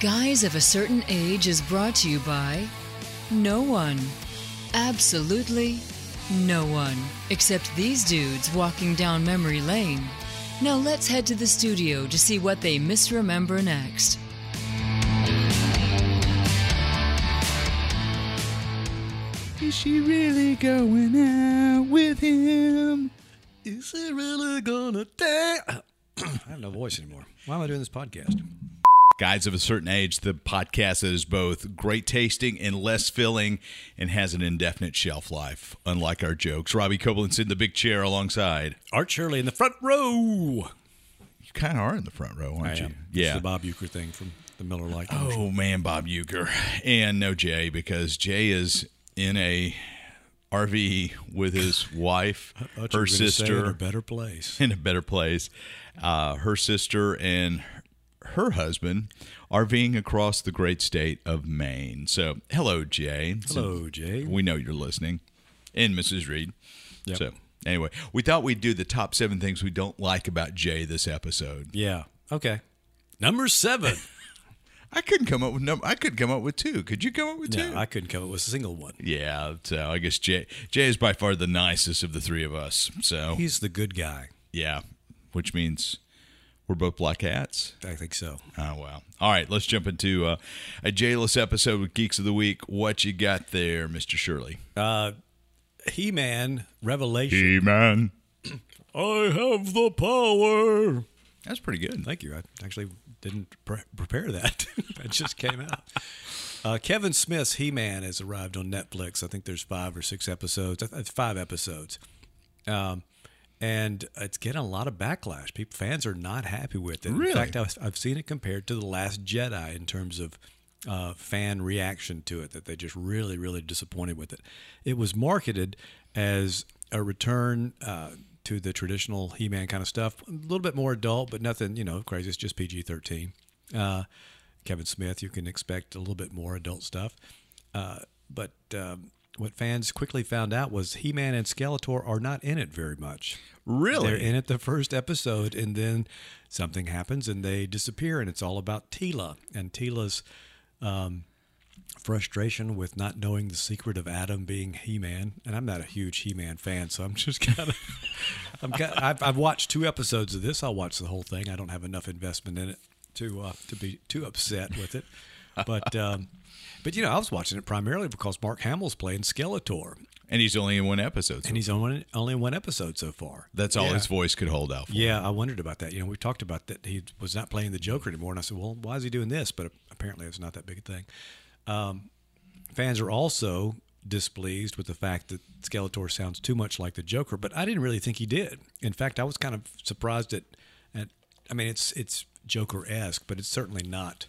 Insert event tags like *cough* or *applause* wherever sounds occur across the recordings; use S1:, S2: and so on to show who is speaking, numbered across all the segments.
S1: Guys of a Certain Age is brought to you by no one. Absolutely no one. Except these dudes walking down memory lane. Now let's head to the studio to see what they misremember next.
S2: Is she really going out with him? Is he really gonna dance? *coughs* I have no voice anymore. Why am I doing this podcast?
S3: Guys of a Certain Age, the podcast that is both great tasting and less filling and has an indefinite shelf life, unlike our jokes. Robbie Copeland's in the big chair alongside.
S2: Art Shirley in the front row.
S3: You kind of are in the front row, aren't
S2: I
S3: you?
S2: am.
S3: Yeah.
S2: It's the Bob Uecker thing from the Miller Lite.
S3: Oh man, Bob Uecker, and no Jay because Jay is in a RV with his wife, *laughs*
S2: I thought you
S3: her
S2: were gonna say
S3: sister,
S2: in a better place.
S3: in a better place. Uh, her sister and her husband RVing across the great state of Maine. So, hello, Jay.
S2: Hello, Jay.
S3: We know you're listening, and Mrs. Reed.
S2: Yep.
S3: So, anyway, we thought we'd do the top seven things we don't like about Jay this episode.
S2: Yeah. Okay. Number seven. *laughs*
S3: I couldn't come up with number. I could come up with two. Could you come up with two?
S2: no, I couldn't come up with a single one.
S3: Yeah, so I guess Jay Jay is by far the nicest of the three of us. So
S2: He's the good guy.
S3: yeah, which means we're both black hats.
S2: I think so.
S3: Oh wow! All right, let's jump into uh, a Jayless episode with Geeks of the Week. What you got there, Mister Shirley?
S2: Uh, He Man Revelation.
S3: He-Man. *clears throat*
S2: I have the power.
S3: that's pretty good.
S2: Thank you. I actually didn't pre- prepare that. *laughs* it just came out. Uh, Kevin Smith's He Man has arrived on Netflix. I think there's five or six episodes. It's five episodes. Um, and it's getting a lot of backlash. People, fans are not happy with it.
S3: Really?
S2: In fact, I've, I've seen it compared to The Last Jedi in terms of uh, fan reaction to it, that they just really, really disappointed with it. It was marketed as a return uh, to the traditional He Man kind of stuff, a little bit more adult, but nothing, you know, crazy. It's just PG 13. Uh, Kevin Smith, you can expect a little bit more adult stuff. Uh, but um, what fans quickly found out was He Man and Skeletor are not in it very much.
S3: Really?
S2: They're in it the first episode, and then something happens and they disappear, and it's all about Teela and Teela's um, frustration with not knowing the secret of Adam being He-Man. And I'm not a huge He-Man fan, so I'm just *laughs* kind of. I'm got, I've, I've watched two episodes of this. I'll watch the whole thing. I don't have enough investment in it to uh, to be too upset with it, but. Um, but you know, I was watching it primarily because Mark Hamill's playing Skeletor,
S3: and he's only in one episode. so
S2: and he's only only in one episode so far.
S3: that's all
S2: Yeah.
S3: his voice could hold out for.
S2: Yeah, I wondered about that. You know, we talked about that he was not playing the Joker anymore, and I said, "Well, why is he doing this?" But apparently, it's not that big a thing. Um, fans are also displeased with the fact that Skeletor sounds too much like the Joker, but I didn't really think he did. In fact, I was kind of surprised at, at I mean, it's it's Joker esque, but it's certainly not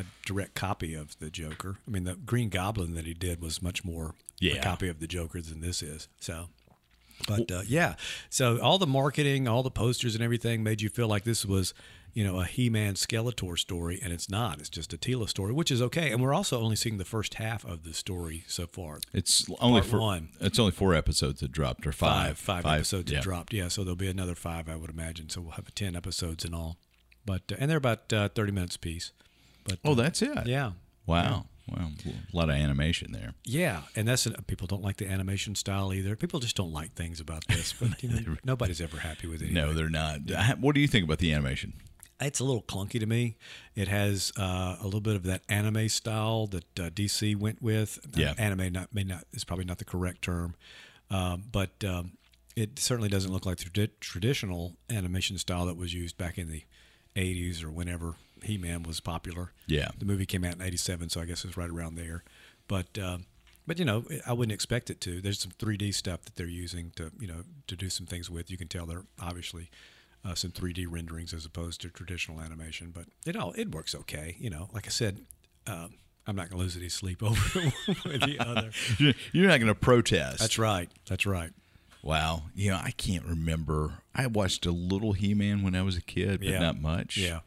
S2: a direct copy of the Joker. I mean, the Green Goblin that he did was much more
S3: Yeah.
S2: a copy of the Joker than this is. So, but uh, yeah, so all the marketing, all the posters and everything made you feel like this was, you know, a He-Man Skeletor story, and it's not. It's just a Teela story, which is okay. And we're also only seeing the first half of the story so far.
S3: It's only
S2: Part
S3: for
S2: one.
S3: It's only four episodes that dropped, or five.
S2: Five, five episodes
S3: yeah.
S2: have dropped. Yeah, so there'll be another five, I would imagine. So we'll have ten episodes in all. But uh, and they're about uh, thirty minutes apiece. But
S3: Oh,
S2: uh,
S3: that's it.
S2: yeah,
S3: Wow. Wow. A lot of animation there.
S2: Yeah, and that's people don't like the animation style either. People just don't like things about this. *laughs* But you know, nobody's ever happy with it.
S3: No, they're not. Uh, What do you think about the animation?
S2: It's a little clunky to me. It has uh, a little bit of that anime style that uh, DC went with.
S3: Yeah.
S2: anime not may not is probably not the correct term, um, but um, it certainly doesn't look like the tradi- traditional animation style that was used back in the '80s or whenever He-Man was popular.
S3: Yeah.
S2: the movie came out in '87, so I guess it's right around there. But um, but you know, I wouldn't expect it to. There's some 3D stuff that they're using to you know to do some things with. You can tell they're obviously uh, some 3D renderings as opposed to traditional animation. But it all it works okay. You know, like I said, um, I'm not going to lose any sleep *laughs* over the other. *laughs*
S3: You're not going to protest.
S2: That's right. That's right.
S3: Wow. You know, I can't remember. I watched a little He-Man when I was a kid, but
S2: Yeah.
S3: not much.
S2: Yeah.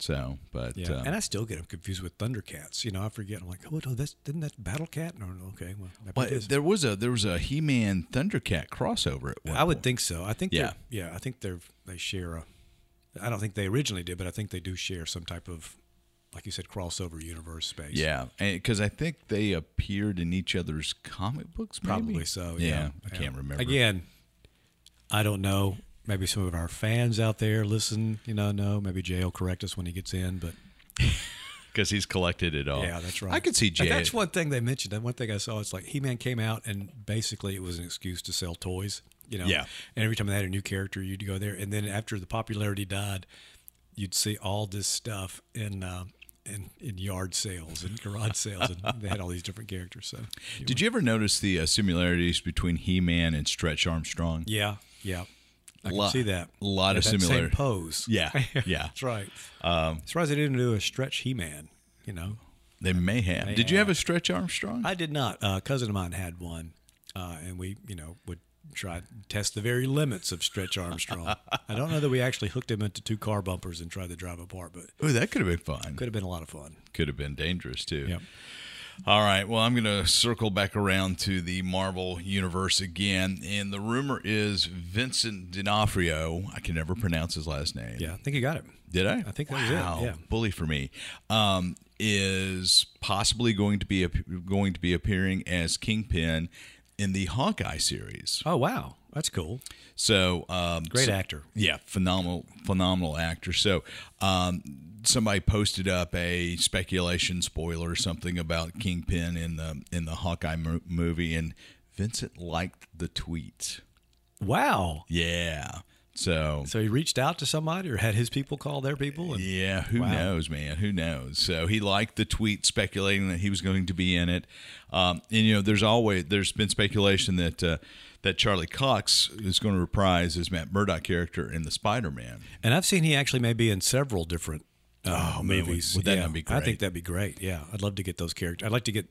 S3: So, but
S2: Yeah,
S3: uh,
S2: and I still get them confused with Thundercats. You know, I forget. I'm like, oh no, that's didn't that Battle Cat? No, no, okay, well,
S3: but there was a there was a He-Man Thundercat crossover at one
S2: I would
S3: point.
S2: think so. I think
S3: Yeah.
S2: yeah, yeah. I think they're they share a. I don't think they originally did, but I think they do share some type of like you said, crossover universe space.
S3: Yeah, because I think they appeared in each other's comic books. Maybe?
S2: Probably so.
S3: Yeah,
S2: Yeah,
S3: I can't remember.
S2: Again, I don't know. Maybe some of our fans out there listen, you know, no, Maybe Jay will correct us when he gets in, but *laughs*
S3: because he's collected it all.
S2: yeah, that's right.
S3: I could see
S2: And
S3: Jay.
S2: That's one thing they mentioned. That one thing I saw. It's like He Man came out, and basically it was an excuse to sell toys. You know.
S3: Yeah.
S2: And every time they had a new character, you'd go there, and then after the popularity died, you'd see all this stuff in. Uh, in, in yard sales and garage sales, and they had all these different characters. So,
S3: Did you ever notice the uh, similarities between He-Man and Stretch Armstrong?
S2: yeah, yeah, I
S3: Lot-
S2: see that.
S3: A lot of
S2: Yeah, that
S3: similar-
S2: Same pose.
S3: Yeah, *laughs* yeah.
S2: That's right. Um, surprised they didn't do a stretch He-Man. You know,
S3: They may have. Did you have
S2: have.
S3: a Stretch Armstrong?
S2: I did not. Uh, a cousin of mine had one, uh, and we, you know, would try test the very limits of Stretch Armstrong. *laughs* I don't know that we actually hooked him into two car bumpers and tried to drive apart, but
S3: oh, that could have been fun.
S2: could have been a lot of fun.
S3: Could have been dangerous too.
S2: Yep.
S3: All right. Well, I'm going to circle back around to the Marvel universe again, and the rumor is Vincent D'Onofrio. I can never pronounce his last name.
S2: Yeah, I think you got it.
S3: Did I?
S2: I think that was it,
S3: wow.
S2: yeah.
S3: Bully for me. Um, is possibly going to be going to be appearing as Kingpin in the Hawkeye series.
S2: Oh wow, that's cool.
S3: So um,
S2: Great
S3: so-
S2: actor.
S3: Yeah, phenomenal, phenomenal actor. So um, somebody posted up a speculation spoiler or something about Kingpin in the in the Hawkeye mo- movie, and Vincent liked the tweet.
S2: Wow.
S3: Yeah. So
S2: So he reached out to somebody or had his people call their people. And,
S3: Yeah, who
S2: Wow.
S3: knows, man? Who knows? So he liked the tweet speculating that he was going to be in it. Um, and you know, there's always there's been speculation that uh, that Charlie Cox is going to reprise his Matt Murdock character in the Spider-Man.
S2: and I've seen he actually may be in several different
S3: Oh, man, would-
S2: movies.
S3: would that
S2: yeah,
S3: not be
S2: I think that'd be great. Yeah, I'd love to get those characters. I'd like to get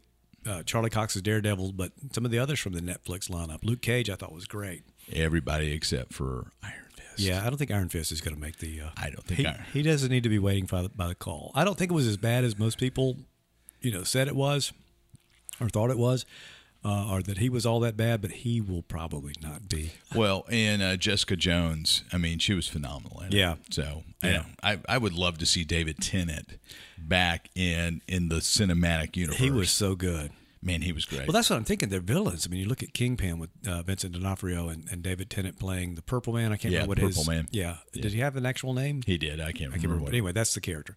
S2: uh, Charlie Cox's Daredevil, but some of the others from the Netflix lineup. Luke Cage, I thought was great.
S3: Everybody except for Iron Fist.
S2: Yeah, I don't think Iron Fist is going to make the. Uh,
S3: I don't think
S2: he,
S3: Iron-
S2: he doesn't need to be waiting by the, by the call. I don't think it was as bad as most people, you know, said it was, or thought it was, uh, or that he was all that bad. But he will probably not be.
S3: Well, and uh, Jessica Jones, I mean, she was phenomenal. In it.
S2: Yeah.
S3: So
S2: Yeah.
S3: yeah, I, I would love to see David Tennant back in in the cinematic universe.
S2: He was so good.
S3: man, he was great.
S2: Well, that's what I'm thinking. They're villains. I mean, you look at Kingpin with uh, Vincent D'Onofrio and, and David Tennant playing the Purple Man. I can't
S3: Yeah,
S2: remember what
S3: the
S2: his
S3: Purple Man.
S2: Yeah. Did he have an actual name?
S3: he did. I can't
S2: I can't
S3: remember, what
S2: But anyway, that's the character.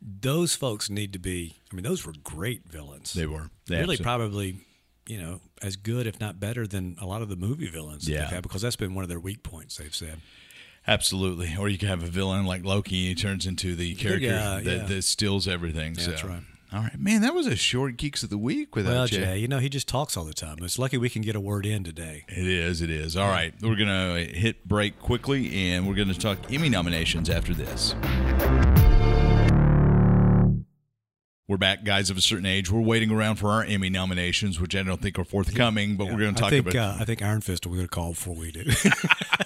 S2: Those folks need to be. I mean, those were great villains.
S3: they were. They
S2: really
S3: absolutely-
S2: probably, you know, as good if not better than a lot of the movie villains.
S3: Yeah.
S2: they've because that's been one of their weak points. They've said.
S3: Absolutely. Or you can have a villain like Loki. He turns into the character
S2: guy,
S3: that,
S2: yeah.
S3: that steals everything.
S2: Yeah,
S3: so.
S2: that's right.
S3: All right, man. That was a short geeks of the week without
S2: Well,
S3: Jay.
S2: Jay, you know, he just talks all the time. It's lucky we can get a word in today.
S3: It is. It is. All right, we're gonna hit break quickly, and we're gonna talk Emmy nominations after this. We're back, guys of a certain age. We're waiting around for our Emmy nominations, which I don't think are forthcoming, but we're going to talk
S2: I think,
S3: about.
S2: uh, I think Iron Fist will get a call before we do.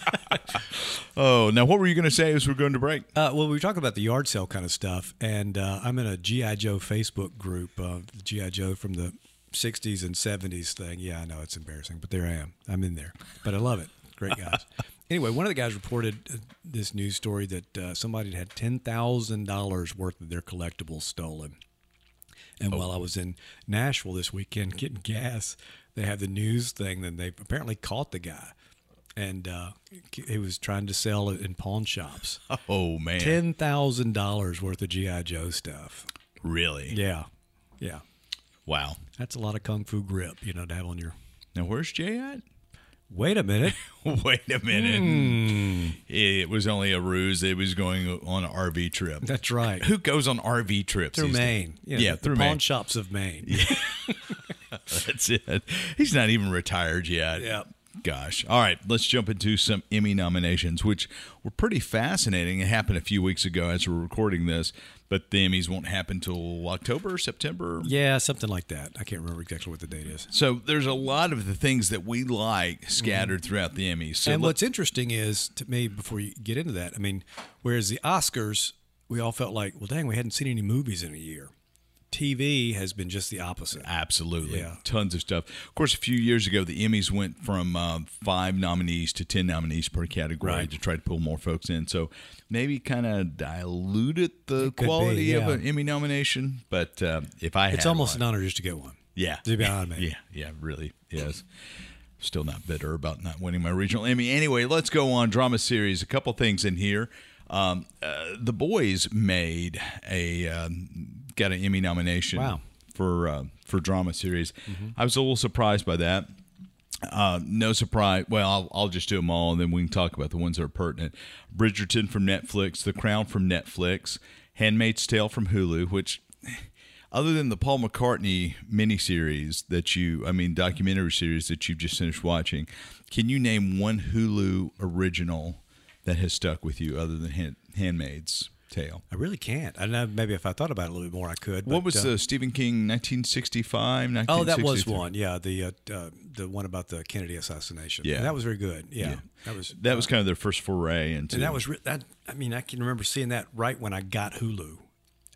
S2: *laughs*
S3: oh, now what were you going to say as we're going to break?
S2: Uh, well, we talk about the yard sale kind of stuff, and uh, I'm in a GI Joe Facebook group, uh, GI Joe from the '60s and '70s thing. Yeah, I know it's embarrassing, but there I am. I'm in there, but I love it. Great guys. *laughs* anyway, one of the guys reported uh, this news story that uh, somebody had ten thousand dollars worth of their collectibles stolen. And while I was in Nashville this weekend getting gas, they had the news thing. Then they apparently caught the guy, and uh, he was trying to sell it in pawn shops
S3: Oh man,
S2: ten thousand dollars worth of GI Joe stuff.
S3: really?
S2: Yeah, yeah,
S3: Wow.
S2: that's a lot of kung fu grip, you know, to have on your.
S3: Now where's Jay at?
S2: Wait a minute. *laughs*
S3: Wait a minute.
S2: Hmm.
S3: It was only a ruse. It was going on an RV trip.
S2: That's right.
S3: Who goes on RV trips?
S2: Through? Maine.
S3: Yeah,
S2: the
S3: through
S2: pawn
S3: Maine.
S2: shops of Maine. *laughs*
S3: That's it. He's not even retired yet.
S2: Yeah.
S3: Gosh. All right, let's jump into some Emmy nominations, which were pretty fascinating. It happened a few weeks ago as we're recording this, but the Emmys won't happen till October, September.
S2: Yeah, something like that. I can't remember exactly what the date is.
S3: So there's a lot of the things that we like mm-hmm. scattered throughout the Emmys. So
S2: and what's interesting is to me, before you get into that, I mean, whereas the Oscars, we all felt like, well, dang, we hadn't seen any movies in a year. TV has been just the opposite.
S3: Absolutely.
S2: Yeah.
S3: Tons of stuff. Of course, a few years ago, the Emmys went from uh, five nominees to 10 nominees per category
S2: Right.
S3: to try to pull more folks in. So maybe kind of diluted the
S2: It could be,
S3: quality of an Emmy nomination. But uh, if I
S2: It's almost
S3: one,
S2: an honor just to get one.
S3: yeah.
S2: To be honest. *laughs*
S3: Yeah, yeah, really is. Still not bitter about not winning my regional Emmy. Anyway, let's go on drama series. A couple things in here. Um, uh, the boys made a um, got an Emmy nomination
S2: Wow.
S3: for uh, for drama series. I was a little surprised by that. Uh, no surprise. Well, I'll, I'll just do them all, and then we can talk about the ones that are pertinent. Bridgerton from Netflix, The Crown from Netflix, Handmaid's Tale from Hulu. Which, other than the Paul McCartney miniseries that you, I mean, documentary series that you've just finished watching, can you name one Hulu original that has stuck with you other than Hand, Handmaid's Tale?
S2: I really can't. I don't know. Maybe if I thought about it a little bit more, I could.
S3: What
S2: but,
S3: was
S2: uh,
S3: the Stephen King 1965?
S2: Oh, that was one. Yeah, the uh, uh, the one about the Kennedy assassination.
S3: Yeah.
S2: And that was very good. Yeah, that was
S3: That was kind of their first foray into.
S2: and that was re- that. I mean, I can remember seeing that right when I got Hulu,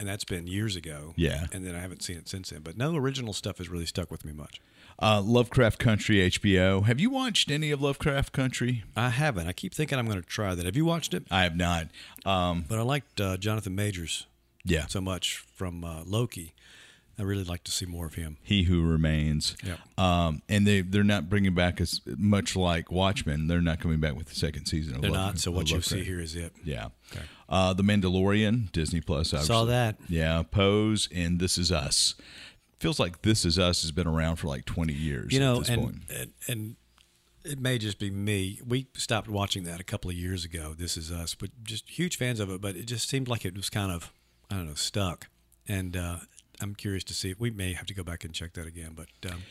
S2: and that's been years ago.
S3: Yeah.
S2: and then I haven't seen it since then. But no original stuff has really stuck with me much.
S3: Uh, Lovecraft Country HBO. Have you watched any of Lovecraft Country?
S2: I haven't. I keep thinking I'm going to try that. Have you watched it?
S3: I have not. Um,
S2: But I liked uh, Jonathan Majors
S3: yeah,
S2: so much from uh, Loki. I really like to see more of him.
S3: He Who Remains.
S2: Yep.
S3: Um, and they they're not bringing back as much like Watchmen. They're not coming back with the second season. Of
S2: They're
S3: Love-
S2: not. So what you see here is it.
S3: Yeah.
S2: Okay.
S3: Uh, the Mandalorian, Disney Plus. Obviously.
S2: Saw that.
S3: Yeah. Pose and This Is Us. Feels like This Is Us has been around for like twenty years.
S2: You know,
S3: at this
S2: and,
S3: point.
S2: and and it may just be me. We stopped watching that a couple of years ago. This is us, but just huge fans of it. But it just seemed like it was kind of I don't know stuck, and uh, I'm curious to see. We may have to go back and check that again. But um,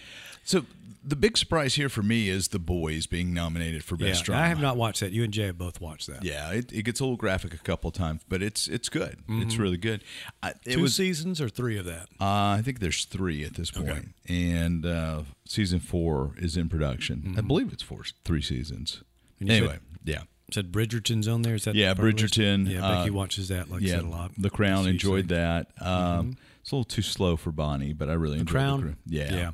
S3: So the big surprise here for me is the boys being nominated for
S2: yeah,
S3: best drama.
S2: I have not watched that. You and Jay have both watched that.
S3: Yeah, it, it gets a little graphic a couple of times, but it's it's good. It's really good. I, it
S2: Mm-hmm. Two
S3: was.
S2: seasons or three of that.
S3: Uh, I think there's three at this point, and uh, season four is in production. I believe it's four, three seasons.
S2: Mm-hmm.
S3: Anyway,
S2: said-
S3: yeah,
S2: Said Bridgerton's on there. Is that
S3: Yeah,
S2: the?
S3: Bridgerton,
S2: Yeah, Becky
S3: uh,
S2: watches that. Like
S3: yeah.
S2: said a lot.
S3: The Crown enjoyed that. Um, It's a little too slow for Bonnie, but I really enjoyed
S2: Crown?
S3: The Crown. Yeah,
S2: Yeah.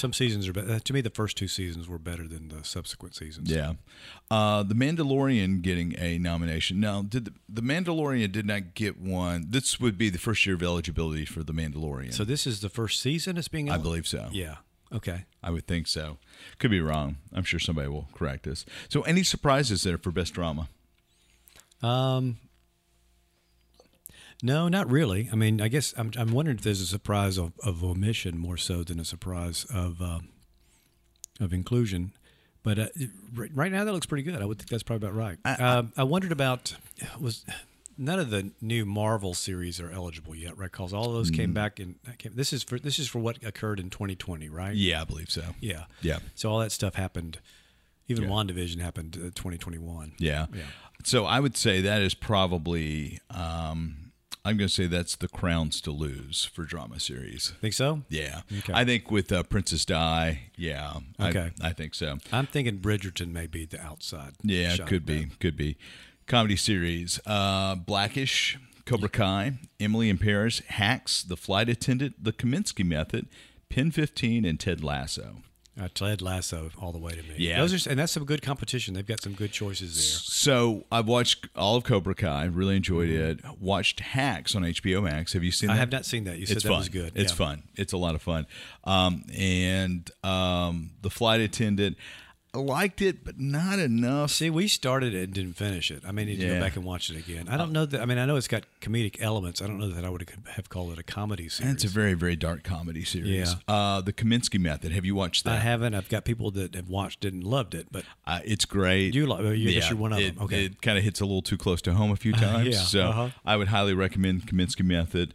S2: Some seasons are better. To me, the first two seasons were better than the subsequent seasons.
S3: Yeah. Uh, the Mandalorian getting a nomination. Now, did the, the Mandalorian did not get one? This would be the first year of eligibility for the Mandalorian.
S2: So this is the first season it's being.
S3: I believe so.
S2: Yeah. Okay.
S3: I would think so. Could be wrong. I'm sure somebody will correct us. So, any surprises there for best drama?
S2: Um. No, not really. I mean, I guess I'm. I'm wondering if there's a surprise of, of omission more so than a surprise of uh, of inclusion. But uh, right now, that looks pretty good. I would think that's probably about right.
S3: I-
S2: um, I wondered about was none of the new Marvel series are eligible yet, right? Because all of those
S3: Mm.
S2: came back in. Came, this is for this is for what occurred in 2020, right?
S3: Yeah, I believe so.
S2: Yeah.
S3: Yeah.
S2: So all that stuff happened. Even
S3: Yeah.
S2: WandaVision happened uh, 2021.
S3: Yeah.
S2: Yeah.
S3: So, I would say that is probably, um, I'm going to say that's the crowns to lose for drama series.
S2: Think so?
S3: Yeah.
S2: Okay.
S3: I think with uh, Princess Di, yeah. I-
S2: Okay.
S3: I, think so.
S2: I'm thinking Bridgerton may be the outside.
S3: Yeah, could be,
S2: that.
S3: could be. Comedy series: uh, Blackish, Cobra Kai, Emily in Paris, Hacks, The Flight Attendant, The Kominsky Method, Pin 15, and Ted Lasso.
S2: Uh, Ted Lasso all the way to me.
S3: Yeah.
S2: those are, and that's some good competition. They've got some good choices there.
S3: So I've watched all of Cobra Kai, I really enjoyed it. Watched Hacks on HBO Max. Have you seen that?
S2: I have not seen that. You said
S3: it's
S2: that
S3: fun.
S2: was good.
S3: It's
S2: Yeah.
S3: fun. It's a lot of fun. Um, and um, the flight attendant, liked it, but not enough.
S2: See, we started it and didn't finish it. I may need to
S3: Yeah.
S2: go back and watch it again. I don't know that. I mean, I know it's got comedic elements. I don't know that I would have called it a comedy series.
S3: It's a very, very dark comedy series.
S2: Yeah.
S3: Uh, the Kominsky Method. Have you watched that?
S2: I haven't. I've got people that have watched it and loved it, but
S3: Uh, it's great.
S2: You like- well, you- I guess you're one of
S3: it,
S2: them. Okay.
S3: It kind of hits a little too close to home a few *laughs* times.
S2: yeah,
S3: So
S2: uh-huh.
S3: I would highly recommend Kominsky Method.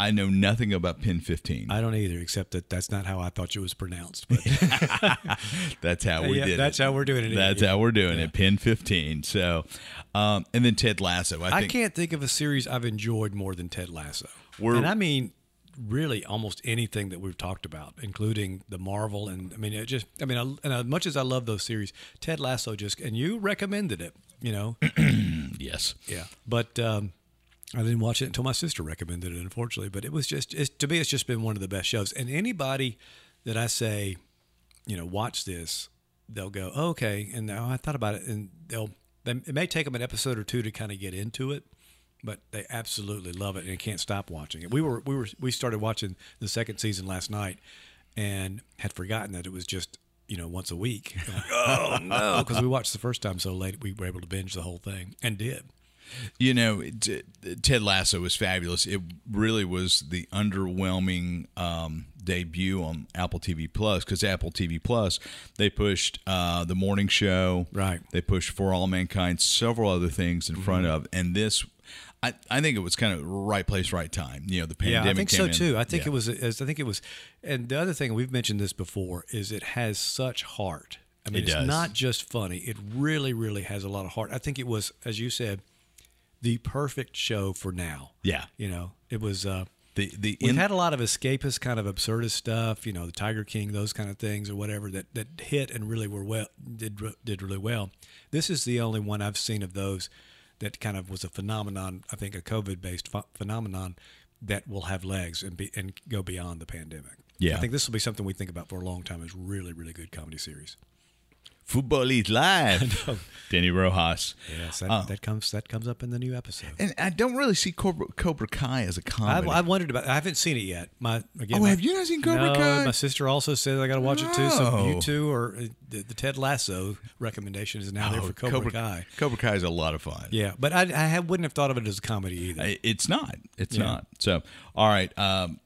S3: I know nothing about Pin 15.
S2: I don't either. Except that that's not how I thought it was pronounced. But *laughs*
S3: That's how we
S2: Yeah,
S3: did
S2: that's
S3: it.
S2: how we're doing it.
S3: That's
S2: Yeah.
S3: how we're doing it. Pin 15. So, um, and then Ted Lasso. I
S2: I
S3: think
S2: can't think of a series I've enjoyed more than Ted Lasso. And I mean, really, almost anything that we've talked about, including the Marvel, and I mean, it just, I mean, I, and as much as I love those series, Ted Lasso just, and you recommended it, you know, *clears throat*
S3: yes.
S2: yeah. But um, I didn't watch it until my sister recommended it, unfortunately. But it was just to me, it's just been one of the best shows. And anybody that I say, you know, watch this, they'll go, oh, okay. And now I thought about it, and they'll. They, it may take them an episode or two to kind of get into it, but they absolutely love it and can't stop watching it. We were we were we started watching the second season last night, and had forgotten that it was just you know once a week. *laughs* *laughs* Oh no, oh, because we watched the first time so late, we were able to binge the whole thing and did.
S3: You know, t- Ted Lasso was fabulous. It really was the underwhelming um, debut on Apple TV Plus because Apple TV Plus they pushed uh, the morning show,
S2: Right.
S3: They pushed For All Mankind, several other things in front
S2: Mm-hmm.
S3: of, and this. I, I think it was kind of right place, right time. You know, the pandemic.
S2: Yeah, I think so
S3: in.
S2: too. I think
S3: Yeah.
S2: it was. I think it was. And the other thing we've mentioned this before is it has such heart. I mean,
S3: It
S2: it's
S3: does.
S2: not just funny. It really, really has a lot of heart. I think it was, as you said, the perfect show for now.
S3: Yeah.
S2: You know, it was. uh
S3: the the
S2: We've
S3: in-
S2: had a lot of escapist kind of absurdist stuff, you know, the Tiger King, those kind of things, or whatever that, that hit and really were well did did really well. This is the only one I've seen of those that kind of was a phenomenon. I think a COVID based ph- phenomenon that will have legs and be and go beyond the pandemic.
S3: Yeah.
S2: I think this will be something we think about for a long time. Is really really good comedy series.
S3: Football Eat Live. *laughs* Dani Rojas.
S2: Yes, that,
S3: Uh,
S2: that comes that comes up in the new episode.
S3: and I don't really see Cobra, Cobra Kai as a comedy.
S2: I've wondered about. I haven't seen it yet. My again.
S3: Oh,
S2: my-
S3: have you not seen Cobra
S2: no,
S3: Kai?
S2: My sister also said I got to watch it too. So you two or uh, the, the Ted Lasso recommendation is now there
S3: Oh,
S2: for Cobra, Kai.
S3: Cobra Kai is a lot of fun.
S2: Yeah, but I, I have- wouldn't have thought of it as a comedy either.
S3: I- It's not. It's
S2: Yeah.
S3: not. So, all right. Um,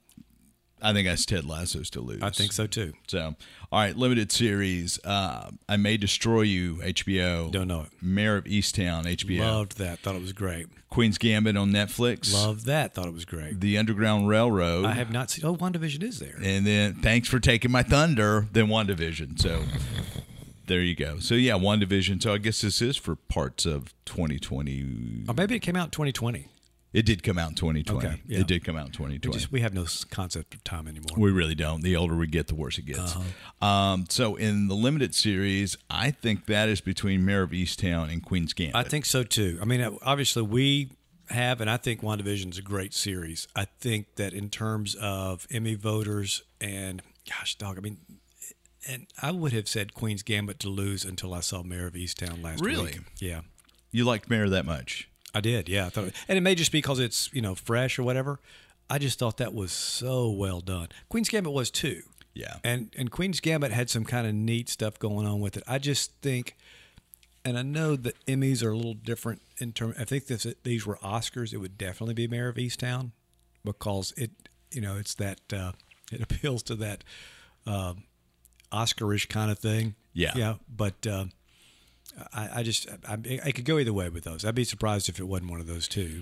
S3: I think that's Ted Lasso's to lose.
S2: I think so too.
S3: So, all right. Limited series. Uh, I May Destroy You, HBO.
S2: Don't know it.
S3: Mare of Easttown, HBO.
S2: Loved that. Thought it was great.
S3: Queen's Gambit on Netflix.
S2: Loved that. Thought it was great.
S3: The Underground Railroad.
S2: I have not seen. Oh, WandaVision is there.
S3: And then thanks for taking my thunder. Then WandaVision. So there you go. So yeah, WandaVision. So I guess this is for parts of 2020.
S2: Or maybe it came out 2020.
S3: It did come out in 2020.
S2: Okay, yeah.
S3: It did come out in
S2: We
S3: 2020.
S2: just we have no concept of time anymore.
S3: we really don't. The older we get, the worse it gets.
S2: Uh-huh.
S3: Um, so in the limited series, I think that is between Mare of Easttown and Queen's Gambit.
S2: I think so too. I mean, uh, obviously we have, and I think WandaVision is a great series. I think that in terms of Emmy voters and gosh, dog, I mean, and I would have said Queen's Gambit to lose until I saw Mare of Easttown last
S3: Really?
S2: week. Yeah,
S3: you liked Mare that much.
S2: I did. Yeah, I thought, and it may just be because it's you know fresh or whatever. I just thought that was so well done. Queen's Gambit was too.
S3: Yeah.
S2: And and Queen's Gambit had some kind of neat stuff going on with it. I just think, and I know that Emmys are a little different in terms. I think if these were Oscars, it would definitely be Mare of Easttown because it, you know, it's that uh, it *laughs* appeals to that um Oscarish kind of thing.
S3: Yeah.
S2: Yeah. But uh, I, I just I, I could go either way with those. I'd be surprised if it wasn't one of those two.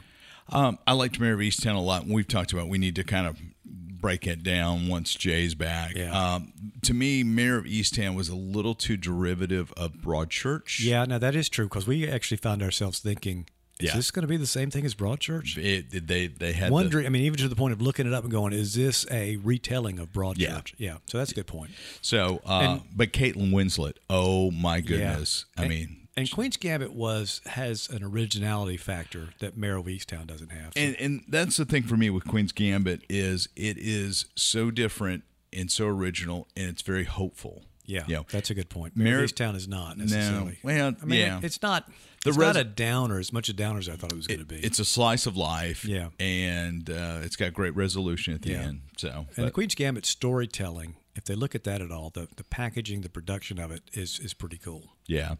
S3: Um, I liked Mare of Easttown a lot. And we've talked about we need to kind of break it down once Jay's back.
S2: Yeah.
S3: Um, to me, Mare of Easttown was a little too derivative of Broadchurch.
S2: Yeah, no, that is true because we actually found ourselves thinking, is this going to be the same thing as Broadchurch?
S3: It, they they had the-
S2: Wondering, I mean, even to the point of looking it up and going, is this a retelling of Broadchurch?
S3: Yeah.
S2: Yeah. So that's a good point.
S3: so, uh, but Caitlin Winslet. Oh my goodness!
S2: Yeah.
S3: I
S2: And-
S3: mean,
S2: and Queen's Gambit was has an originality factor that Mare of Easttown doesn't have. So-
S3: and and that's the thing for me with Queen's Gambit is it is so different and so original, and it's very hopeful.
S2: yeah,
S3: You know,
S2: that's a good point.
S3: Mare-
S2: of Easttown is not necessarily.
S3: well,
S2: I mean,
S3: yeah.
S2: it's not.
S3: The
S2: it's
S3: res-
S2: not a downer as much a downer as I thought it was going to be.
S3: it's a slice of life.
S2: Yeah.
S3: and uh, it's got great resolution at the
S2: Yeah.
S3: end. So,
S2: And
S3: but-
S2: the Queen's Gambit storytelling, if they look at that at all, the, the packaging, the production of it is is pretty cool.
S3: yeah.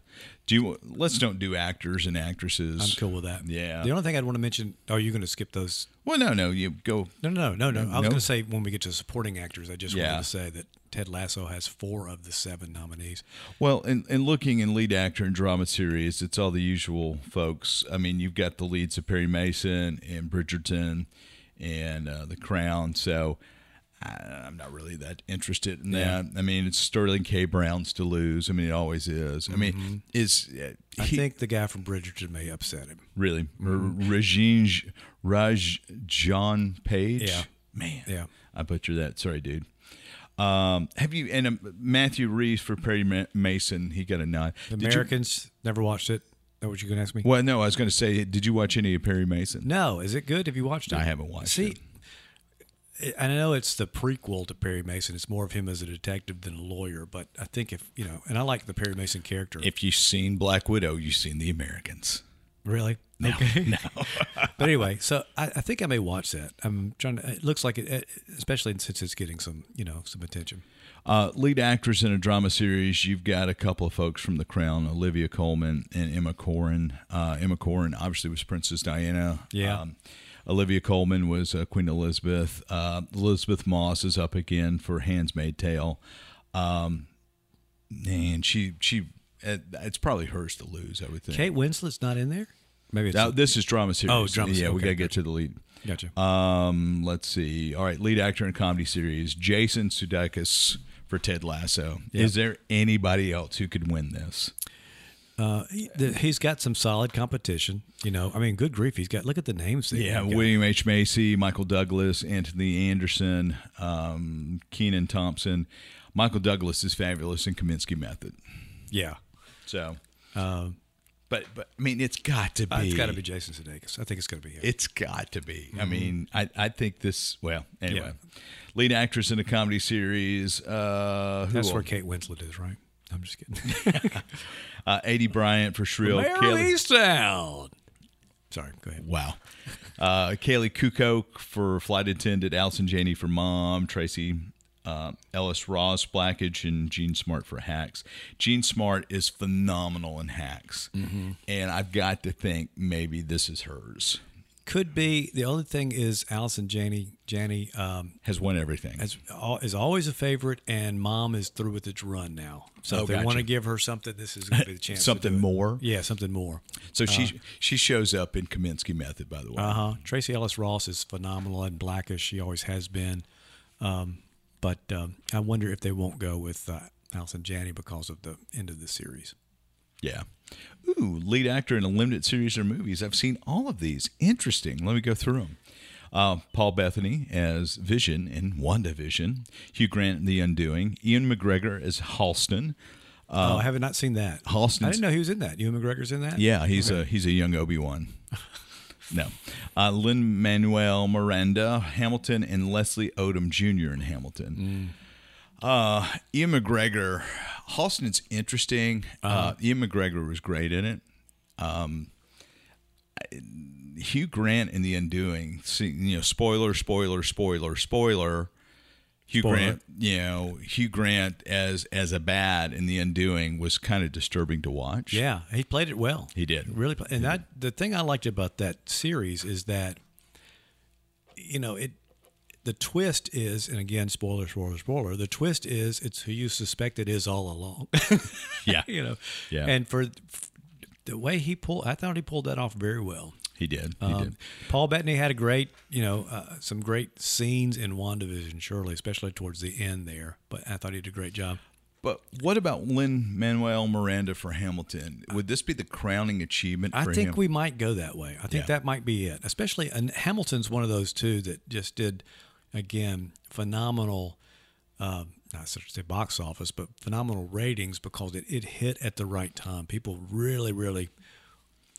S3: Do you? Let's don't do actors and actresses.
S2: I'm cool with that.
S3: Yeah.
S2: The only thing I'd want to mention, are you're going to skip those?
S3: Well, no, no. You go.
S2: No, no, no, no. no. I was
S3: No.
S2: going to say when we get to supporting actors, I just
S3: Yeah.
S2: wanted to say that Ted Lasso has four of the seven nominees.
S3: Well, and, and looking in lead actor and drama series, it's all the usual folks. I mean, you've got the leads of Perry Mason and Bridgerton and uh, The Crown. So I'm not really that interested in that. I mean, it's Sterling K. Brown's to lose. I mean, it always is. I mean, is uh,
S2: Mm-hmm. I think the guy from Bridgerton may upset him.
S3: really Regine Raj John Page?
S2: Yeah.
S3: man.
S2: Yeah.
S3: I butchered that. Sorry, dude. Um, have you and um, Matthew Reeves for Perry Ma- Mason? He got a nod.
S2: The
S3: Did you-
S2: Americans never watched it. that what you're going to ask me?
S3: Well, no, I was going to say, did you watch any of Perry Mason?
S2: No, is it good? Have you watched it?
S3: I haven't watched
S2: See,
S3: it.
S2: I know it's the prequel to Perry Mason. It's more of him as a detective than a lawyer. But I think if you know, and I like the Perry Mason character.
S3: If you've seen Black Widow, you've seen The Americans.
S2: really,
S3: No, *laughs* no. *laughs*
S2: but anyway, so I, I think I may watch that. I'm trying to. It looks like it, especially since it's getting some, you know, some attention.
S3: Uh, lead actress in a drama series, you've got a couple of folks from The Crown, Olivia Colman and Emma Corrin. Uh, Emma Corrin obviously was Princess Diana.
S2: Yeah.
S3: Um, Olivia Colman was uh, Queen Elizabeth. Uh, Elisabeth Moss is up again for *Handsmaid Tale*. Um, and she she it's probably hers to lose. I would think.
S2: Kate Winslet's not in there. Maybe it's
S3: Now, this is drama series.
S2: Oh, drama
S3: Yeah,
S2: series.
S3: we got to get to the lead.
S2: gotcha.
S3: Um, let's see. All right, lead actor in comedy series, Jason Sudeikis for Ted Lasso.
S2: Yeah.
S3: Is there anybody else who could win this?
S2: Uh, he, he's got some solid competition. You know, I mean, good grief, he's got. Look at the names.
S3: Yeah. William H Macy, Michael Douglas, Anthony Anderson, um, Kenan Thompson. Michael Douglas is fabulous in Kominsky Method.
S2: Yeah,
S3: So,
S2: um,
S3: but but I mean, it's got to be.
S2: uh, it's got to be Jason Sudeikis. I think it's going to be him.
S3: It's got to be. I mean, I, I think this. Well, anyway,
S2: Yeah.
S3: lead actress in a comedy series. Uh, who
S2: That's where? Kate Winslet is, right? I'm just kidding. *laughs*
S3: uh, Aidy Bryant for Shrill.
S2: Mary
S3: Kaylee,
S2: Sound. Sorry, go ahead.
S3: wow. Uh, Kaley Cuoco for flight attendant. Allison Janney for mom. Tracee uh, Ellis Ross Blackage and Jean Smart for Hacks. Jean Smart is phenomenal in Hacks,
S2: Mm-hmm.
S3: and I've got to think maybe this is hers.
S2: Could be. The only thing is Allison Janney. Janney um,
S3: Has won everything.
S2: is, is always a favorite, and Mom is through with its run now. So
S3: Oh,
S2: if they
S3: gotcha.
S2: want to give her something, this is going to be the *laughs* chance. to
S3: Something more?
S2: Yeah, something more.
S3: so she she shows up in Kominsky Method, by the way.
S2: Uh huh. Tracee Ellis Ross is phenomenal and blackish. She always has been. Um, but um, I wonder if they won't go with uh, Allison Janney because of the end of the series.
S3: Yeah. Ooh, lead actor in a limited series or movies. I've seen all of these. Interesting. Let me go through them. Uh, Paul Bettany as Vision in WandaVision. Hugh Grant in The Undoing. Ian McGregor as Halston.
S2: oh, I have not seen that.
S3: Halston.
S2: I didn't know he was in that. Ewan McGregor's in that.
S3: Yeah, he's a he's a young Obi Wan. *laughs* no, uh, Lin Manuel Miranda, Hamilton, and Leslie Odom Jr. in Hamilton. Uh, Ian McGregor, Halston's interesting. uh Ian McGregor was great in it. Um, I- Hugh Grant in The Undoing. See, you know, spoiler, spoiler, spoiler, spoiler. Hugh
S2: Spoiler.
S3: Grant, you know, Hugh Grant as as a bad in The Undoing was kind of disturbing to watch.
S2: Yeah, he played it well.
S3: He did.
S2: really. Play, and that the thing I liked about that series is that, you know, it. The twist is, and again, spoiler, spoiler, spoiler. The twist is, it's who you suspect it is all along. *laughs*
S3: Yeah.
S2: you know.
S3: Yeah.
S2: And for, f the way he pulled, I thought he pulled that off very well.
S3: He did. He
S2: Um,
S3: did.
S2: Paul Bettany had a great, you know, uh, some great scenes in WandaVision, surely, especially towards the end there. But I thought he did a great job.
S3: But what about Lin Manuel Miranda for Hamilton? Would this be the crowning achievement
S2: I
S3: for
S2: think
S3: him?
S2: we might go that way. I think
S3: Yeah.
S2: that might be it. Especially, and Hamilton's one of those two that just did, again, phenomenal. Um, not to say box office, but phenomenal ratings because it, it hit at the right time. People really, really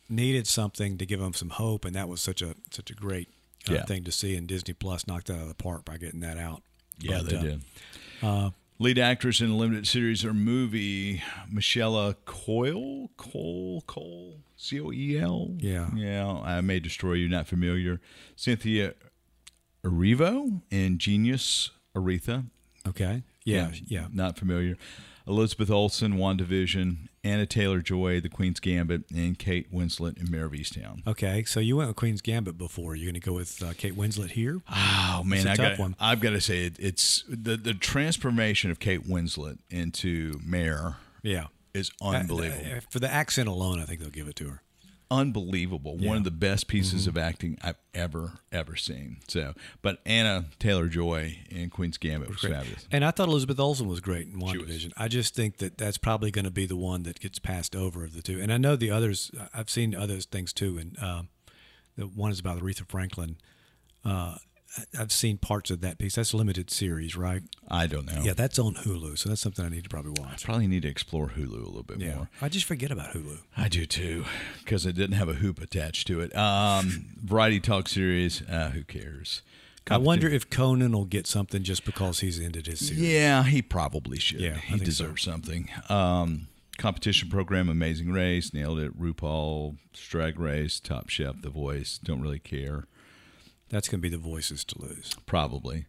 S2: needed something to give them some hope, and that was such a such a great uh,
S3: Yeah.
S2: thing to see. And Disney Plus knocked that out of the park by getting that out.
S3: yeah,
S2: But,
S3: they
S2: uh,
S3: did. Lead actress in a limited series or movie, Michelle Coyle, Cole, Cole, C O E L.
S2: Yeah.
S3: yeah. I may destroy you. Not familiar. Cynthia Erivo and Genius, Aretha.
S2: Okay. Yeah. Yeah.
S3: Not familiar. Elizabeth Olsen, WandaVision, Anna Taylor Joy, The Queen's Gambit, and Kate Winslet in Mare of Easttown.
S2: Okay. So you went with Queen's Gambit before. You're going to go with uh, Kate Winslet here.
S3: Oh man, I got,
S2: one.
S3: I've got to say it, it's the the transformation of Kate Winslet into Mare
S2: Yeah.
S3: is unbelievable.
S2: Uh, uh, for the accent alone, I think they'll give it to her.
S3: Unbelievable. One of the best pieces of acting I've ever ever seen. So, but Anna Taylor Joy in Queen's Gambit was fabulous.
S2: And I thought Elizabeth Olsen was great in
S3: was.
S2: WandaVision. I just think that that's probably going to be the one that gets passed over of the two. And I know the others. I've seen other things too. And um, the one is about Aretha Franklin. Uh, I've seen parts of that piece. That's a limited series, right?
S3: I don't know.
S2: Yeah, that's on Hulu, so that's something I need to probably watch.
S3: Probably need to explore Hulu a little bit
S2: Yeah,
S3: more.
S2: I just forget about Hulu.
S3: I do too, because it didn't have a hoop attached to it. Um, variety talk series. Uh, who cares?
S2: I wonder if Conan will get something just because he's ended his series.
S3: Yeah, he probably should.
S2: Yeah,
S3: he deserves something. Um, competition program, Amazing Race, nailed it. RuPaul, Drag Race, Top Chef, The Voice. Don't really care.
S2: That's going to be the voices to lose.
S3: Probably.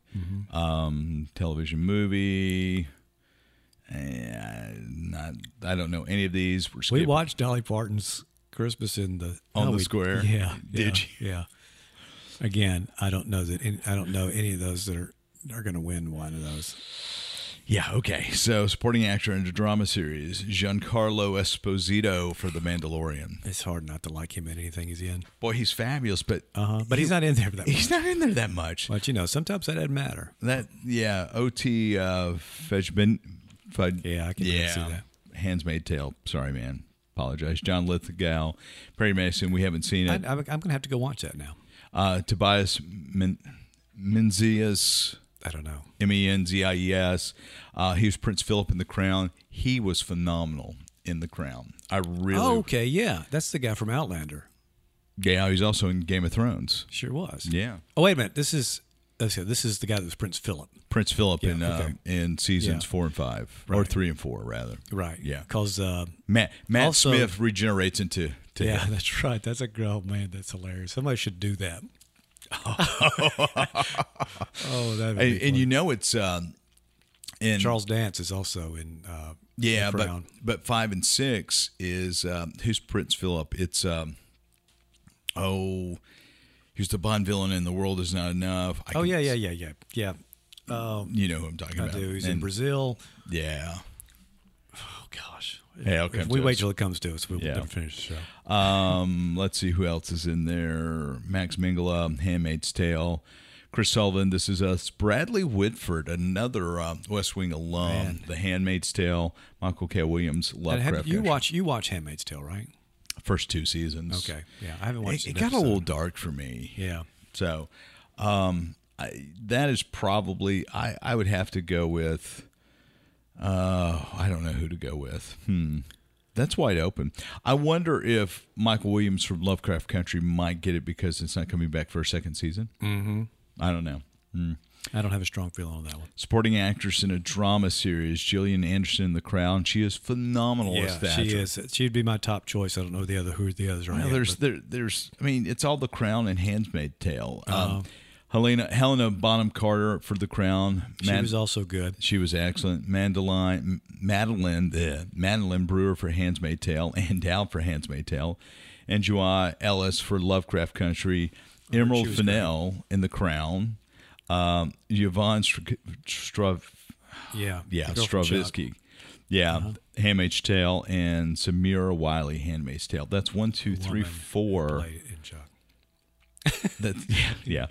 S3: Um, television movie. Eh, not. I don't know any of these. We're
S2: We watched Dolly Parton's Christmas in the
S3: On
S2: oh,
S3: the
S2: we-
S3: square?
S2: Yeah, *laughs*
S3: Did
S2: yeah, Yeah. Again, I don't know that. Any, I don't know any of those that are are going to win one of those.
S3: Yeah, okay. So, supporting actor in a drama series, Giancarlo Esposito for The Mandalorian.
S2: It's hard not to like him in anything he's in.
S3: Boy, he's fabulous, but
S2: Uh huh. But he's not in there for that.
S3: he's
S2: Much.
S3: not in there that much.
S2: But you know, sometimes that doesn't matter.
S3: That yeah, OT uh. Fud,
S2: Yeah, I can
S3: yeah,
S2: see that.
S3: Handsmaid Tale. Sorry, man. Apologize. John Lithgow, Perry Mason. We haven't seen it.
S2: I'm, I'm going to have to go watch that now.
S3: Uh, Tobias Menzies.
S2: I don't know.
S3: M E N Z I E S. Uh, he was Prince Philip in The Crown. He was phenomenal in The Crown. I really.
S2: Oh, okay, yeah, that's the guy from Outlander.
S3: Yeah, he's also in Game of Thrones.
S2: Sure was.
S3: Yeah.
S2: Oh wait a minute. This is okay, this is the guy that was Prince Philip.
S3: Prince Philip
S2: Yeah,
S3: in uh, in seasons
S2: Yeah.
S3: four and five, or three and four rather.
S2: Right.
S3: Yeah.
S2: Because uh,
S3: Matt Matt
S2: Also-
S3: Smith regenerates into to
S2: yeah,
S3: him. *laughs*
S2: that's right. That's a girl. Man, that's hilarious. Somebody should do that. Oh, *laughs* that.
S3: and, and you know it's um, in
S2: Charles Dance is also in. Uh,
S3: yeah,
S2: The
S3: but but five and six is um, who's Prince Philip? It's um, oh, he's the Bond villain in The World Is Not Enough. I
S2: oh yeah, yeah, yeah, yeah, yeah. Um,
S3: You know who I'm talking
S2: I
S3: about.
S2: do. He's in Brazil.
S3: Yeah.
S2: Oh gosh.
S3: Hey, it'll
S2: if we wait
S3: us.
S2: till it comes to us, we'll
S3: Yeah.
S2: finish the show.
S3: Um, let's see who else is in there. Max Minghella, Handmaid's Tale. Chris Sullivan, This Is Us. Bradley Whitford, another uh, West Wing alum.
S2: Man.
S3: The Handmaid's Tale. Michael K. Williams, Lovecraft.
S2: have, you watch you watch Handmaid's Tale, right?
S3: first two seasons.
S2: Okay. Yeah, I haven't
S3: It,
S2: watched.
S3: it
S2: an
S3: got a little dark for me.
S2: Yeah.
S3: So, um, I, that is probably I, I would have to go with. Uh, I don't know who to go with. Hmm. That's wide open. I wonder if Michael Williams from Lovecraft Country might get it because it's not coming back for a second season. Mm-hmm. I don't know. Hmm.
S2: I don't have a strong feeling on that one.
S3: Supporting actress in a drama series, Gillian Anderson in The Crown. She is phenomenal as
S2: Yeah, she is. She'd be my top choice. I don't know the other who the others are.
S3: Well,
S2: yet,
S3: there's there, there's I mean it's all the Crown and Handmaid's Tale. Um,
S2: Uh-huh.
S3: Helena Helena Bonham Carter for the Crown.
S2: she was also good.
S3: she was excellent. Madeline Madeline the Madeline Brewer for Handmaid's Tale and Dow for Handmaid's Tale, and Joie Ellis for Lovecraft Country. Emerald
S2: Oh, was
S3: Fennell in The Crown. Um, Yvonne Str- Strav
S2: Yeah.
S3: yeah,
S2: the girl from Chuck.
S3: Stravinsky. Yeah,
S2: Uh-huh.
S3: Handmaid's Tale and Samira Wiley, Handmaid's Tale. That's one, two, three, four. That's *laughs* yeah, yeah,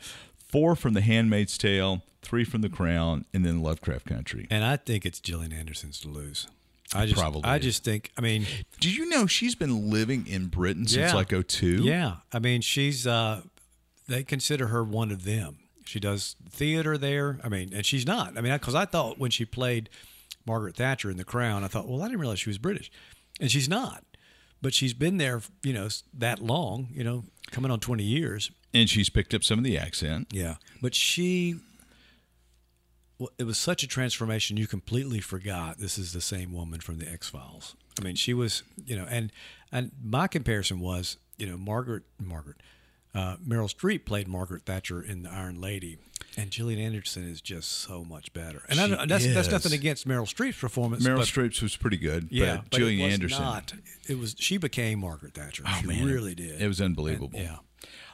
S3: four from The Handmaid's Tale, three from The Crown, and then Lovecraft Country.
S2: And I think it's Gillian Anderson's to lose. I just,
S3: Probably
S2: I just think. I mean,
S3: Do you know she's been living in Britain since
S2: Yeah.
S3: like 02?
S2: yeah. I mean, she's. uh They consider her one of them. She does theater there. I mean, and she's not. I mean, because I thought when she played Margaret Thatcher in The Crown, I thought, well, I didn't realize she was British, and she's not. But she's been there, you know, that long. You know, coming on twenty years.
S3: and she's picked up some of the accent.
S2: Yeah, but she. Well, it was such a transformation. You completely forgot this is the same woman from the X Files. I mean, she was, you know, and and my comparison was, you know, Margaret Margaret uh, Meryl Streep played Margaret Thatcher in The Iron Lady, and Gillian Anderson is just so much better. And I, that's that's nothing against Meryl Streep's performance.
S3: Meryl
S2: but,
S3: Streep was pretty good,
S2: yeah,
S3: but
S2: but
S3: Gillian
S2: it was
S3: Anderson.
S2: Not, it was she became Margaret Thatcher.
S3: Oh,
S2: she
S3: man,
S2: really did.
S3: It was unbelievable.
S2: yeah.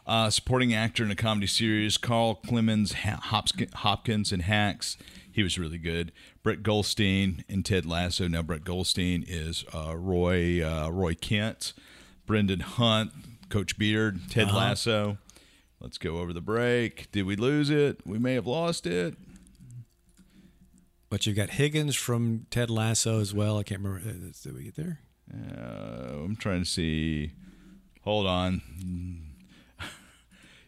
S3: Uh, supporting actor in a comedy series, Carl Clemons Hopkins, and Hacks. He was really good. Brett Goldstein and Ted Lasso. Now Brett Goldstein is uh, Roy uh, Roy Kent, Brendan Hunt, Coach Beard, Ted
S2: Uh-huh.
S3: Lasso. Let's go over the break. Did we lose it? We may have lost it.
S2: But you've got Higgins from Ted Lasso as well. I can't remember. uh, Did we get there?
S3: Uh, I'm trying to see. Hold on. *laughs*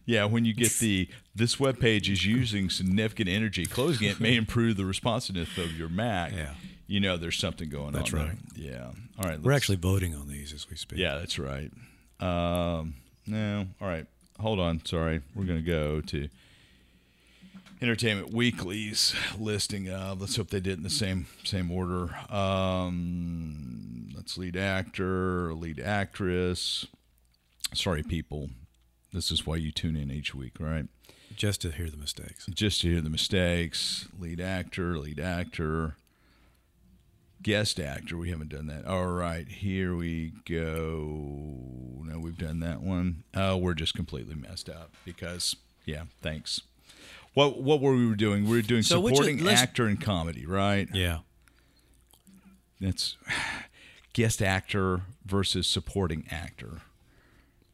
S3: Yeah, when you get the this web page is using significant energy, closing it may improve the responsiveness of your Mac.
S2: Yeah.
S3: You know there's something going
S2: That's
S3: on.
S2: right.
S3: There. Yeah. All right.
S2: We're actually voting on these as we speak.
S3: Yeah, that's right. Um, no. All right. Hold on. Sorry. We're going to go to Entertainment Weekly's listing of. Let's hope they did in the same same order. Um, that's lead actor, lead actress. Sorry, people. This is why you tune in each week, right?
S2: Just to hear the mistakes.
S3: Just to hear the mistakes. Lead actor, lead actor, guest actor. We haven't done that. All right, here we go. No, we've done that one. Oh, we're just completely messed up because, yeah, thanks. What what were we doing? We were doing
S2: So
S3: supporting
S2: let's-
S3: actor in comedy, right?
S2: Yeah.
S3: That's *sighs* guest actor versus supporting actor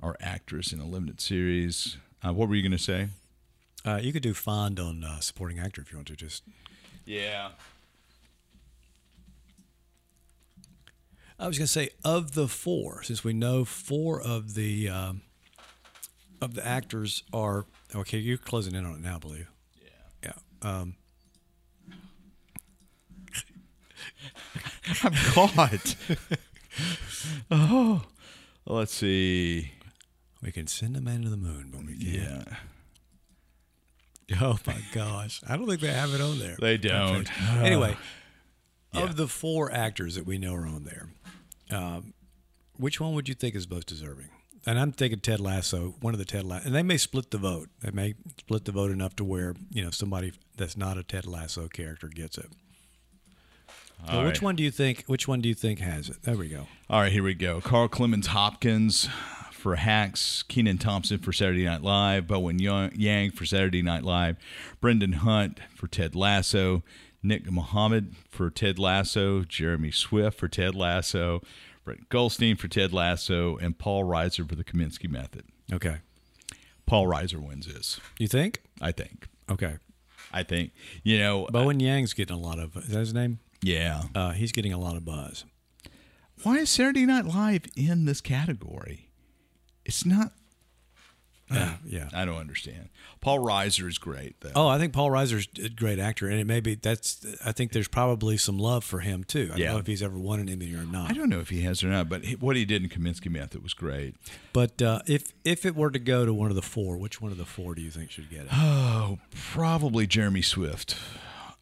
S3: or actress in a limited series. Uh, what were you going to say?
S2: Uh, you could do fond on uh, supporting actor if you want to. Just
S3: Yeah.
S2: I was going to say of the four, since we know four of the um, of the actors are okay. You're closing in on it now, I believe.
S3: Yeah.
S2: Yeah. Um, *laughs*
S3: I'm caught. *laughs* oh, let's see.
S2: we can send a man to the moon, but we can't.
S3: Yeah,
S2: Oh my gosh, I don't think they have it on there.
S3: They don't.
S2: Okay. Anyway, *sighs*
S3: Yeah.
S2: of the four actors that we know are on there, um, which one would you think is most deserving? And I'm thinking Ted Lasso, one of the Ted Lasso, and they may split the vote. They may split the vote enough to where you know somebody that's not a Ted Lasso character gets it. Which
S3: right.
S2: one do you think? Which one do you think has it? There we go.
S3: All right, here we go. Carl Clemons Hopkins for Hacks, Kenan Thompson for Saturday Night Live, Bowen Young- Yang for Saturday Night Live, Brendan Hunt for Ted Lasso, Nick Mohammed for Ted Lasso, Jeremy Swift for Ted Lasso, Brett Goldstein for Ted Lasso, and Paul Reiser for the Kominsky Method.
S2: Okay.
S3: Paul Reiser wins this,
S2: You think?
S3: I think.
S2: Okay.
S3: I think. You know,
S2: Bowen Yang's getting a lot of. Is that his name?
S3: yeah.
S2: Uh, he's getting a lot of buzz.
S3: Why is Saturday Night Live in this category? It's not.
S2: Yeah. Yeah.
S3: I don't understand. Paul Reiser is great, though.
S2: Oh, I think Paul Reiser's a great actor, and it may be that's. I think there's probably some love for him too. I
S3: Yeah.
S2: don't know if he's ever won an Emmy or not.
S3: I don't know if he has or not, but he, what he did in Kominsky Method was great.
S2: But uh, if if it were to go to one of the four, which one of the four do you think should get it?
S3: Oh, probably Jeremy Swift.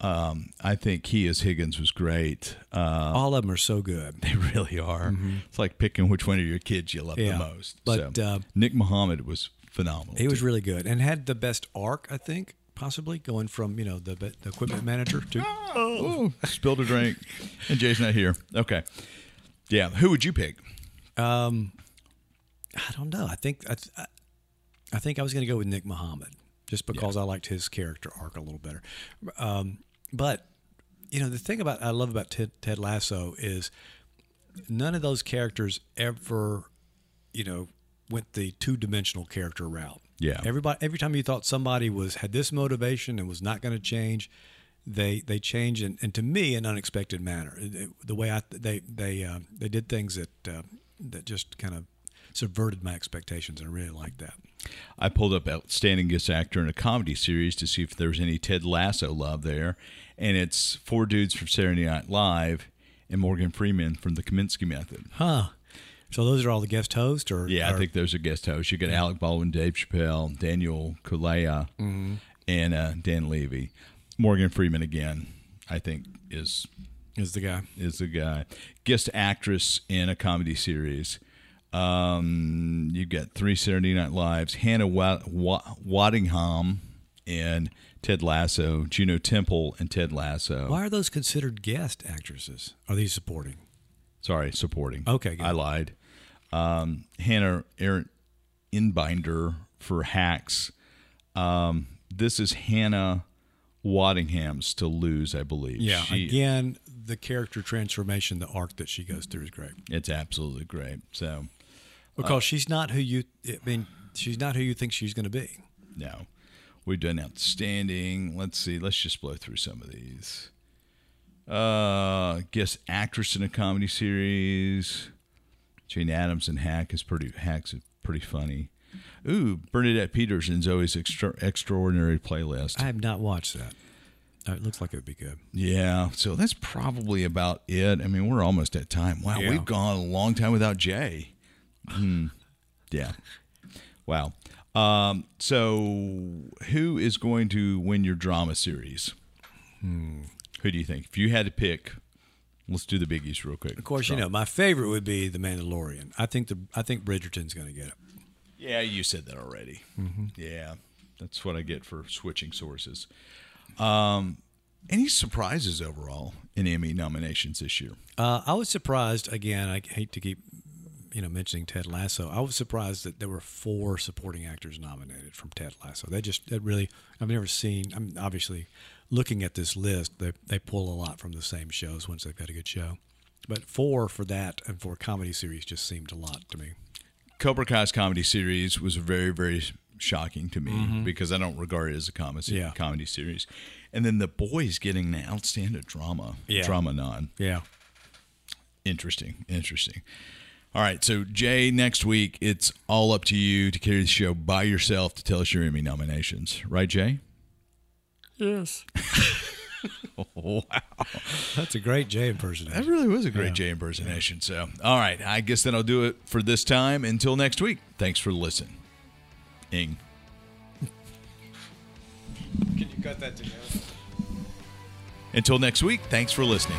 S3: Um, I think he as Higgins was great. Uh,
S2: All of them are so good. *laughs*
S3: they really are. It's like picking which one of your kids you love
S2: Mm-hmm. Yeah.
S3: the most.
S2: But,
S3: So,
S2: uh,
S3: Nick Mohammed was phenomenal.
S2: He was really good and had the best arc, I think, possibly going from you know the, the equipment manager to.
S3: oh, spilled a drink, and Jay's not here. Okay, yeah. Who would you pick?
S2: Um, I don't know. I think I, I- I think I was going to go with Nick Mohammed just because I liked his character arc a little better. Um, but you know the thing about I love about Ted, Ted Lasso is none of those characters ever you know went the two dimensional character route.
S3: Yeah.
S2: Everybody every time you thought somebody was had this motivation and was not going to change, they they change in, and to me an unexpected manner. The way I they they uh, they did things that uh, that just kind of subverted my expectations, and I really liked that.
S3: I pulled up Outstanding Guest Actor in a Comedy Series to see if there was any Ted Lasso love there, and it's four dudes from Saturday Night Live and Morgan Freeman from the Kominsky Method.
S2: Huh. So those are all the guest hosts, or
S3: Yeah, I think those are guest hosts. You got Alec Baldwin, Dave Chappelle, Daniel Kaluuya,
S2: Mm-hmm.
S3: and uh, Dan Levy. Morgan Freeman again, I think is
S2: is the guy.
S3: is the guy. Guest actress in a comedy series. Um, you got three Saturday Night Lives: Hannah Wa- Wa- Waddingham and Ted Lasso, Juno Temple and Ted Lasso.
S2: Why are those considered guest actresses? Are these supporting?
S3: Sorry, supporting.
S2: Okay, good.
S3: I lied. Um, Hannah Aaron Einbinder for Hacks. Um, this is Hannah Waddingham's to lose, I believe.
S2: Yeah.
S3: She-
S2: Again, the character transformation, the arc that she goes through is great
S3: it's absolutely great. So
S2: because she's not who you. I mean, she's not who you think she's going to be.
S3: No. We've done outstanding. Let's see. Let's just blow through some of these. Uh, guest actress in a comedy series. Jane Adams and Hack is pretty. Hack's pretty funny. Ooh, Bernadette Peters and Zoey's extra- extraordinary playlist.
S2: I have not watched that. Uh, it looks like it would be good.
S3: Yeah, so that's probably about it. I mean, we're almost at time. Wow,
S2: Yeah.
S3: we've gone a long time without Jay. Hmm. Yeah. Wow. Um, so, who is going to win your drama series?
S2: Hmm.
S3: Who do you think? If you had to pick, let's do the biggies real quick.
S2: Of course, you know my favorite would be the Mandalorian. I think the I think Bridgerton's going to get it.
S3: Yeah, you said that already. Yeah, that's what I get for switching sources. Um, any surprises overall in Emmy nominations this year?
S2: Uh, I was surprised again. I hate to keep you know mentioning Ted Lasso. I was surprised that there were four supporting actors nominated from Ted Lasso. That just that really I've never seen. I'm obviously looking at this list. They they pull a lot from the same shows once they've got a good show. But four for that and for a comedy series just seemed a lot to me.
S3: Cobra Kai's comedy series was very, very shocking to me mm-hmm. because I don't regard it as a comedy
S2: Yeah.
S3: comedy series. And then the boys getting the outstanding drama
S2: Yeah.
S3: drama nod.
S2: Yeah.
S3: Interesting, interesting. All right, so Jay, next week it's all up to you to carry the show by yourself to tell us your Emmy nominations, right, Jay?
S2: Yes. *laughs*
S3: Wow,
S2: That's a great Jay impersonation.
S3: that really was a great
S2: Yeah.
S3: Jay impersonation. So, all right, I guess then I'll do it for this time. Until next week, thanks for listening. Ing.
S2: Can you cut that together?
S3: Until next week, thanks for listening.